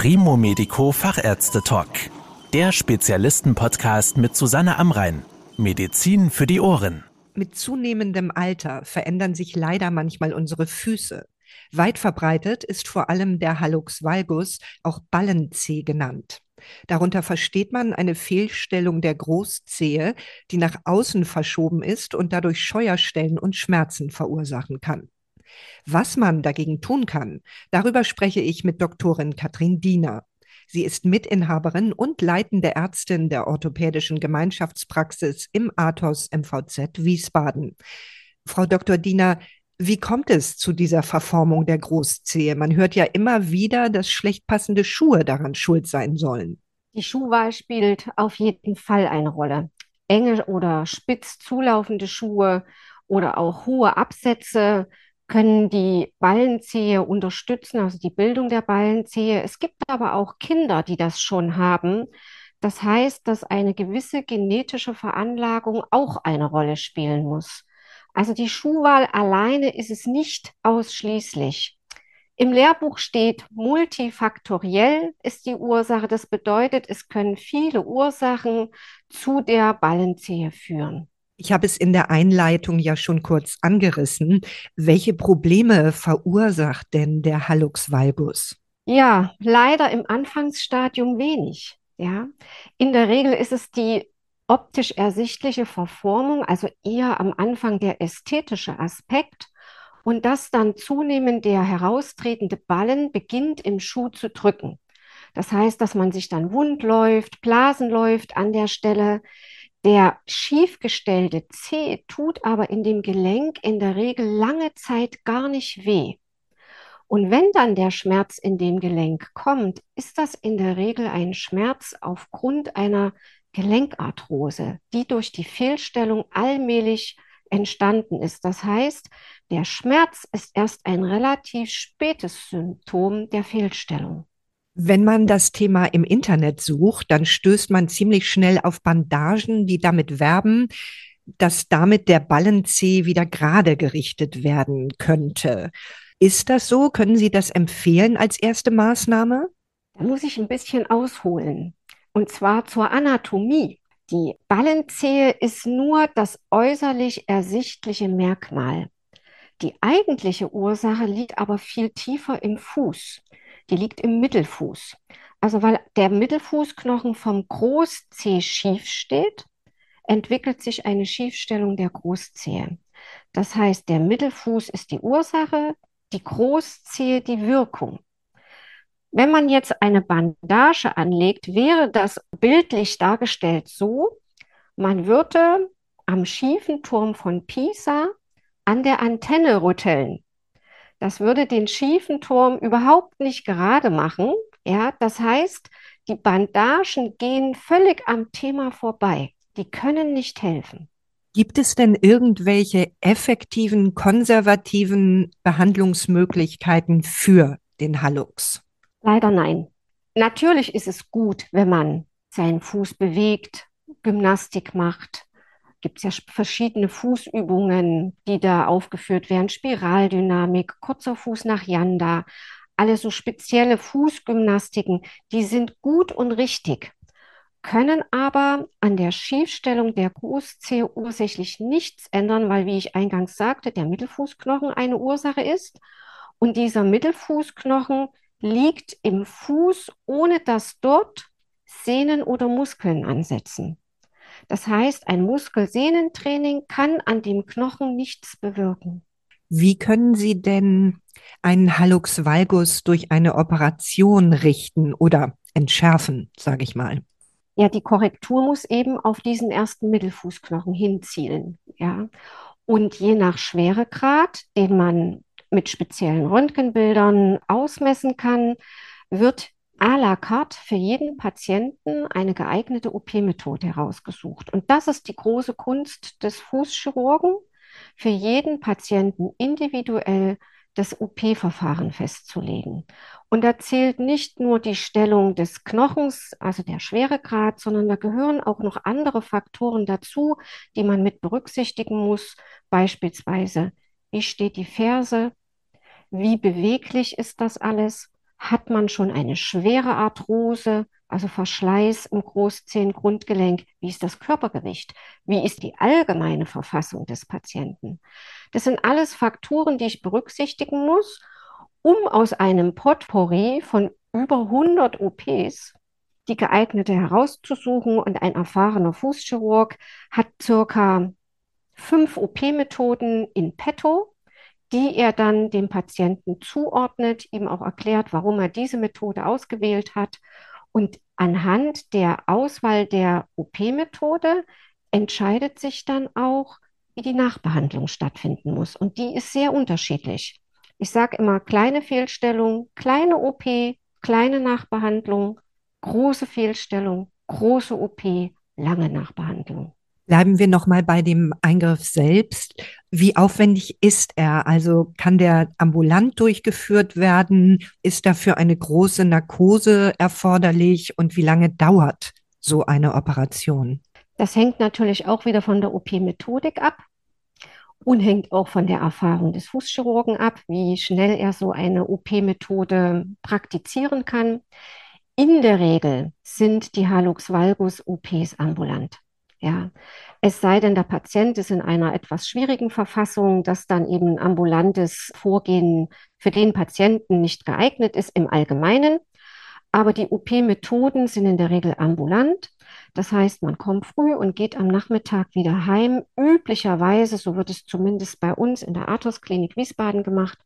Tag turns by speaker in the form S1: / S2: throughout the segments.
S1: Primo Medico Fachärzte Talk. Der Spezialisten-Podcast mit Susanne Amrein. Medizin für die Ohren.
S2: Mit zunehmendem Alter verändern sich leider manchmal unsere Füße. Weit verbreitet ist vor allem der Hallux valgus, auch Ballenzeh genannt. Darunter versteht man eine Fehlstellung der Großzehe, die nach außen verschoben ist und dadurch Scheuerstellen und Schmerzen verursachen kann. Was man dagegen tun kann, darüber spreche ich mit Doktorin Katrin Diener. Sie ist Mitinhaberin und leitende Ärztin der orthopädischen Gemeinschaftspraxis im Athos MVZ Wiesbaden. Frau Dr. Diener, wie kommt es zu dieser Verformung der Großzehe? Man hört ja immer wieder, dass schlecht passende Schuhe daran schuld sein sollen.
S3: Die Schuhwahl spielt auf jeden Fall eine Rolle. Enge oder spitz zulaufende Schuhe oder auch hohe Absätze können die Ballenzehe unterstützen, also die Bildung der Ballenzehe. Es gibt aber auch Kinder, die das schon haben. Das heißt, dass eine gewisse genetische Veranlagung auch eine Rolle spielen muss. Also die Schuhwahl alleine ist es nicht ausschließlich. Im Lehrbuch steht, multifaktoriell ist die Ursache. Das bedeutet, es können viele Ursachen zu der Ballenzehe führen.
S2: Ich habe es in der Einleitung ja schon kurz angerissen. Welche Probleme verursacht denn der Hallux valgus?
S3: Ja, leider im Anfangsstadium wenig. Ja, in der Regel ist es die optisch ersichtliche Verformung, also eher am Anfang der ästhetische Aspekt und das dann zunehmend der heraustretende Ballen beginnt im Schuh zu drücken. Das heißt, dass man sich dann wund läuft, Blasen läuft an der Stelle. Der schiefgestellte Zeh tut aber in dem Gelenk in der Regel lange Zeit gar nicht weh. Und wenn dann der Schmerz in dem Gelenk kommt, ist das in der Regel ein Schmerz aufgrund einer Gelenkarthrose, die durch die Fehlstellung allmählich entstanden ist. Das heißt, der Schmerz ist erst ein relativ spätes Symptom der Fehlstellung.
S2: Wenn man das Thema im Internet sucht, dann stößt man ziemlich schnell auf Bandagen, die damit werben, dass damit der Ballenzeh wieder gerade gerichtet werden könnte. Ist das so? Können Sie das empfehlen als erste Maßnahme?
S3: Da muss ich ein bisschen ausholen. Und zwar zur Anatomie. Die Ballenzehe ist nur das äußerlich ersichtliche Merkmal. Die eigentliche Ursache liegt aber viel tiefer im Fuß die liegt im Mittelfuß. Also weil der Mittelfußknochen vom Großzeh schief steht, entwickelt sich eine Schiefstellung der Großzehe. Das heißt, der Mittelfuß ist die Ursache, die Großzehe die Wirkung. Wenn man jetzt eine Bandage anlegt, wäre das bildlich dargestellt so, man würde am schiefen Turm von Pisa an der Antenne rütteln. Das würde den schiefen Turm überhaupt nicht gerade machen. Ja, das heißt, die Bandagen gehen völlig am Thema vorbei. Die können nicht helfen.
S2: Gibt es denn irgendwelche effektiven, konservativen Behandlungsmöglichkeiten für den Hallux?
S3: Leider nein. Natürlich ist es gut, wenn man seinen Fuß bewegt, Gymnastik macht, gibt es ja verschiedene Fußübungen, die da aufgeführt werden. Spiraldynamik, kurzer Fuß nach Yanda, alle so spezielle Fußgymnastiken, die sind gut und richtig, können aber an der Schiefstellung der Großzehe ursächlich nichts ändern, weil, wie ich eingangs sagte, der Mittelfußknochen eine Ursache ist. Und dieser Mittelfußknochen liegt im Fuß, ohne dass dort Sehnen oder Muskeln ansetzen. Das heißt, ein Muskelsehnentraining kann an dem Knochen nichts bewirken.
S2: Wie können Sie denn einen Hallux valgus durch eine Operation richten oder entschärfen, sage ich mal?
S3: Ja, die Korrektur muss eben auf diesen ersten Mittelfußknochen hinzielen. Ja. Und je nach Schweregrad, den man mit speziellen Röntgenbildern ausmessen kann, wird à la carte für jeden Patienten eine geeignete OP-Methode herausgesucht. Und das ist die große Kunst des Fußchirurgen, für jeden Patienten individuell das OP-Verfahren festzulegen. Und da zählt nicht nur die Stellung des Knochens, also der Schweregrad, sondern da gehören auch noch andere Faktoren dazu, die man mit berücksichtigen muss. Beispielsweise, wie steht die Ferse? Wie beweglich ist das alles? Hat man schon eine schwere Arthrose, also Verschleiß im Großzehengrundgelenk? Wie ist das Körpergewicht? Wie ist die allgemeine Verfassung des Patienten? Das sind alles Faktoren, die ich berücksichtigen muss, um aus einem Potpourri von über 100 OPs die geeignete herauszusuchen. Und ein erfahrener Fußchirurg hat circa fünf OP-Methoden in petto, die er dann dem Patienten zuordnet, ihm auch erklärt, warum er diese Methode ausgewählt hat. Und anhand der Auswahl der OP-Methode entscheidet sich dann auch, wie die Nachbehandlung stattfinden muss. Und die ist sehr unterschiedlich. Ich sage immer kleine Fehlstellung, kleine OP, kleine Nachbehandlung, große Fehlstellung, große OP, lange Nachbehandlung.
S2: Bleiben wir noch mal bei dem Eingriff selbst. Wie aufwendig ist er? Also kann der ambulant durchgeführt werden? Ist dafür eine große Narkose erforderlich? Und wie lange dauert so eine Operation?
S3: Das hängt natürlich auch wieder von der OP-Methodik ab und hängt auch von der Erfahrung des Fußchirurgen ab, wie schnell er so eine OP-Methode praktizieren kann. In der Regel sind die Halux valgus OPs ambulant. Ja, es sei denn, der Patient ist in einer etwas schwierigen Verfassung, dass dann eben ambulantes Vorgehen für den Patienten nicht geeignet ist im Allgemeinen. Aber die OP-Methoden sind in der Regel ambulant. Das heißt, man kommt früh und geht am Nachmittag wieder heim. Üblicherweise, so wird es zumindest bei uns in der Athos-Klinik Wiesbaden gemacht,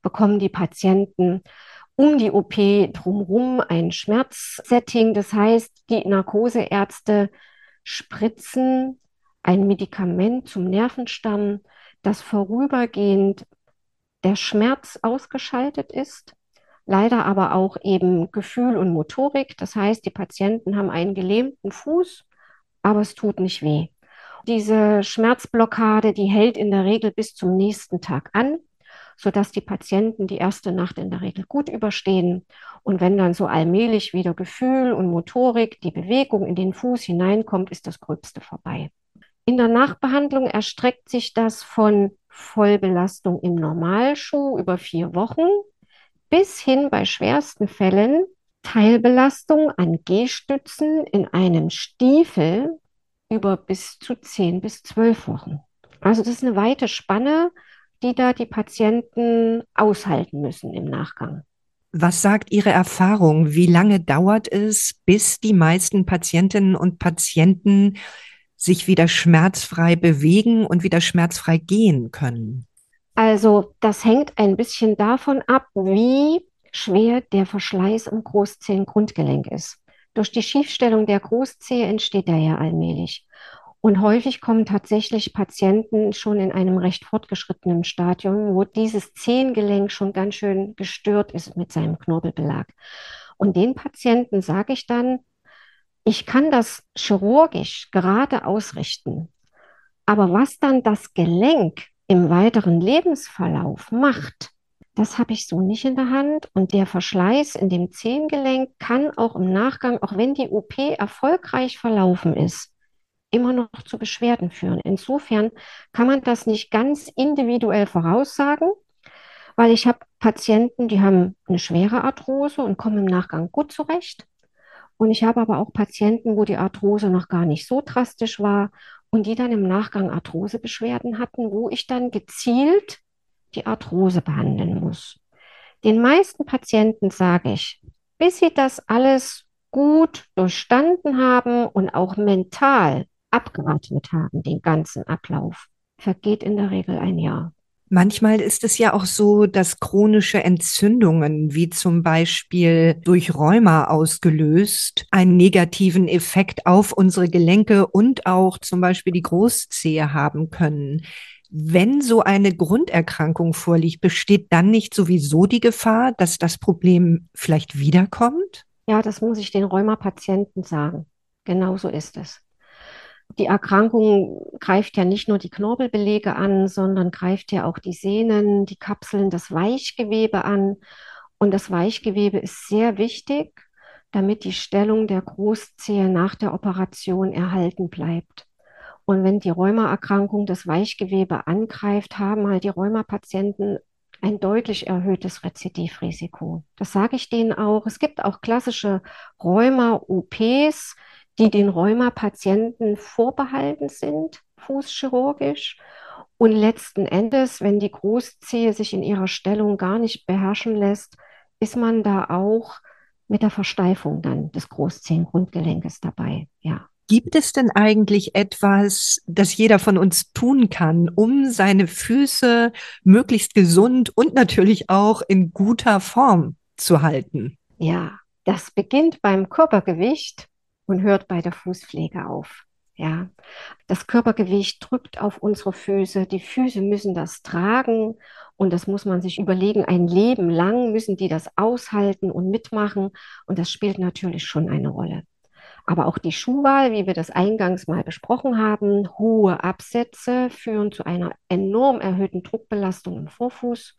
S3: bekommen die Patienten um die OP drumherum ein Schmerzsetting. Das heißt, die Narkoseärzte spritzen ein Medikament zum Nervenstamm, das vorübergehend der Schmerz ausgeschaltet ist, leider aber auch eben Gefühl und Motorik. Das heißt, die Patienten haben einen gelähmten Fuß, aber es tut nicht weh. Diese Schmerzblockade, die hält in der Regel bis zum nächsten Tag an sodass die Patienten die erste Nacht in der Regel gut überstehen. Und wenn dann so allmählich wieder Gefühl und Motorik, die Bewegung in den Fuß hineinkommt, ist das Gröbste vorbei. In der Nachbehandlung erstreckt sich das von Vollbelastung im Normalschuh über vier Wochen bis hin bei schwersten Fällen Teilbelastung an Gehstützen in einem Stiefel über bis zu zehn bis zwölf Wochen. Also das ist eine weite Spanne, die da die Patienten aushalten müssen im Nachgang.
S2: Was sagt Ihre Erfahrung? Wie lange dauert es, bis die meisten Patientinnen und Patienten sich wieder schmerzfrei bewegen und wieder schmerzfrei gehen können?
S3: Also das hängt ein bisschen davon ab, wie schwer der Verschleiß im Großzehengrundgelenk ist. Durch die Schiefstellung der Großzehe entsteht er ja allmählich. Und häufig kommen tatsächlich Patienten schon in einem recht fortgeschrittenen Stadium, wo dieses Zehengelenk schon ganz schön gestört ist mit seinem Knorpelbelag. Und den Patienten sage ich dann, ich kann das chirurgisch gerade ausrichten. Aber was dann das Gelenk im weiteren Lebensverlauf macht, das habe ich so nicht in der Hand. Und der Verschleiß in dem Zehengelenk kann auch im Nachgang, auch wenn die OP erfolgreich verlaufen ist, immer noch zu Beschwerden führen. Insofern kann man das nicht ganz individuell voraussagen, weil ich habe Patienten, die haben eine schwere Arthrose und kommen im Nachgang gut zurecht. Und ich habe aber auch Patienten, wo die Arthrose noch gar nicht so drastisch war und die dann im Nachgang Arthrosebeschwerden hatten, wo ich dann gezielt die Arthrose behandeln muss. Den meisten Patienten sage ich, bis sie das alles gut durchstanden haben und auch mental abgeatmet haben, den ganzen Ablauf, vergeht in der Regel ein Jahr.
S2: Manchmal ist es ja auch so, dass chronische Entzündungen, wie zum Beispiel durch Rheuma ausgelöst, einen negativen Effekt auf unsere Gelenke und auch zum Beispiel die Großzehe haben können. Wenn so eine Grunderkrankung vorliegt, besteht dann nicht sowieso die Gefahr, dass das Problem vielleicht wiederkommt?
S3: Ja, das muss ich den Rheumapatienten sagen. Genau so ist es. Die Erkrankung greift ja nicht nur die Knorpelbelege an, sondern greift ja auch die Sehnen, die Kapseln, das Weichgewebe an. Und das Weichgewebe ist sehr wichtig, damit die Stellung der Großzehe nach der Operation erhalten bleibt. Und wenn die Rheumaerkrankung das Weichgewebe angreift, haben halt die Rheumapatienten ein deutlich erhöhtes Rezidivrisiko. Das sage ich denen auch. Es gibt auch klassische Rheuma-OPs, die den Rheuma-Patienten vorbehalten sind, fußchirurgisch. Und letzten Endes, wenn die Großzehe sich in ihrer Stellung gar nicht beherrschen lässt, ist man da auch mit der Versteifung dann des Großzehengrundgelenkes dabei. Ja.
S2: Gibt es denn eigentlich etwas, das jeder von uns tun kann, um seine Füße möglichst gesund und natürlich auch in guter Form zu halten?
S3: Ja, das beginnt beim Körpergewicht und hört bei der Fußpflege auf. Ja, das Körpergewicht drückt auf unsere Füße. Die Füße müssen das tragen und das muss man sich überlegen. Ein Leben lang müssen die das aushalten und mitmachen und das spielt natürlich schon eine Rolle. Aber auch die Schuhwahl, wie wir das eingangs mal besprochen haben, hohe Absätze führen zu einer enorm erhöhten Druckbelastung im Vorfuß,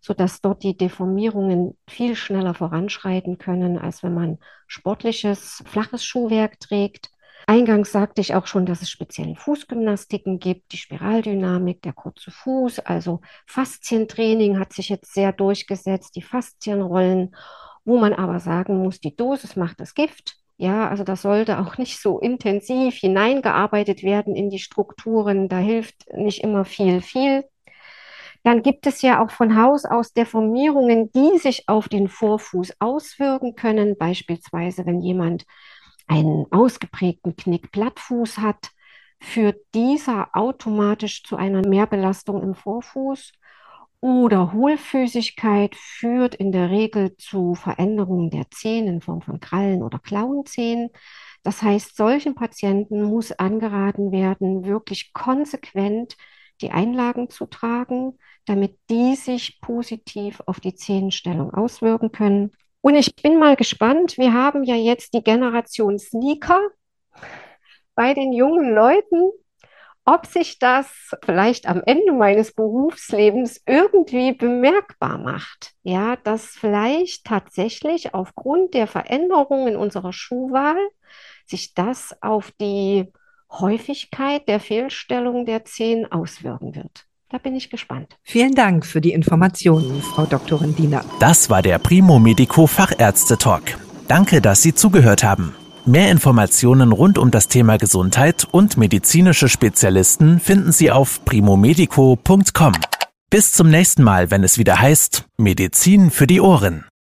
S3: sodass dort die Deformierungen viel schneller voranschreiten können, als wenn man sportliches, flaches Schuhwerk trägt. Eingangs sagte ich auch schon, dass es spezielle Fußgymnastiken gibt, die Spiraldynamik, der kurze Fuß, also Faszientraining hat sich jetzt sehr durchgesetzt, die Faszienrollen, wo man aber sagen muss, die Dosis macht das Gift. Ja, also das sollte auch nicht so intensiv hineingearbeitet werden in die Strukturen. Da hilft nicht immer viel, viel. Dann gibt es ja auch von Haus aus Deformierungen, die sich auf den Vorfuß auswirken können. Beispielsweise, wenn jemand einen ausgeprägten Knick-Plattfuß hat, führt dieser automatisch zu einer Mehrbelastung im Vorfuß. Oder Hohlfüßigkeit führt in der Regel zu Veränderungen der Zähne in Form von Krallen oder Klauenzähnen. Das heißt, solchen Patienten muss angeraten werden, wirklich konsequent die Einlagen zu tragen, damit die sich positiv auf die Zehenstellung auswirken können. Und ich bin mal gespannt, wir haben ja jetzt die Generation Sneaker bei den jungen Leuten ob sich das vielleicht am Ende meines Berufslebens irgendwie bemerkbar macht. Ja, dass vielleicht tatsächlich aufgrund der Veränderungen unserer Schuhwahl sich das auf die Häufigkeit der Fehlstellung der Zehen auswirken wird. Da bin ich gespannt.
S2: Vielen Dank für die Informationen, Frau Doktorin Diener.
S1: Das war der Primo Medico Fachärzte Talk. Danke, dass Sie zugehört haben. Mehr Informationen rund um das Thema Gesundheit und medizinische Spezialisten finden Sie auf primomedico.com. Bis zum nächsten Mal, wenn es wieder heißt Medizin für die Ohren.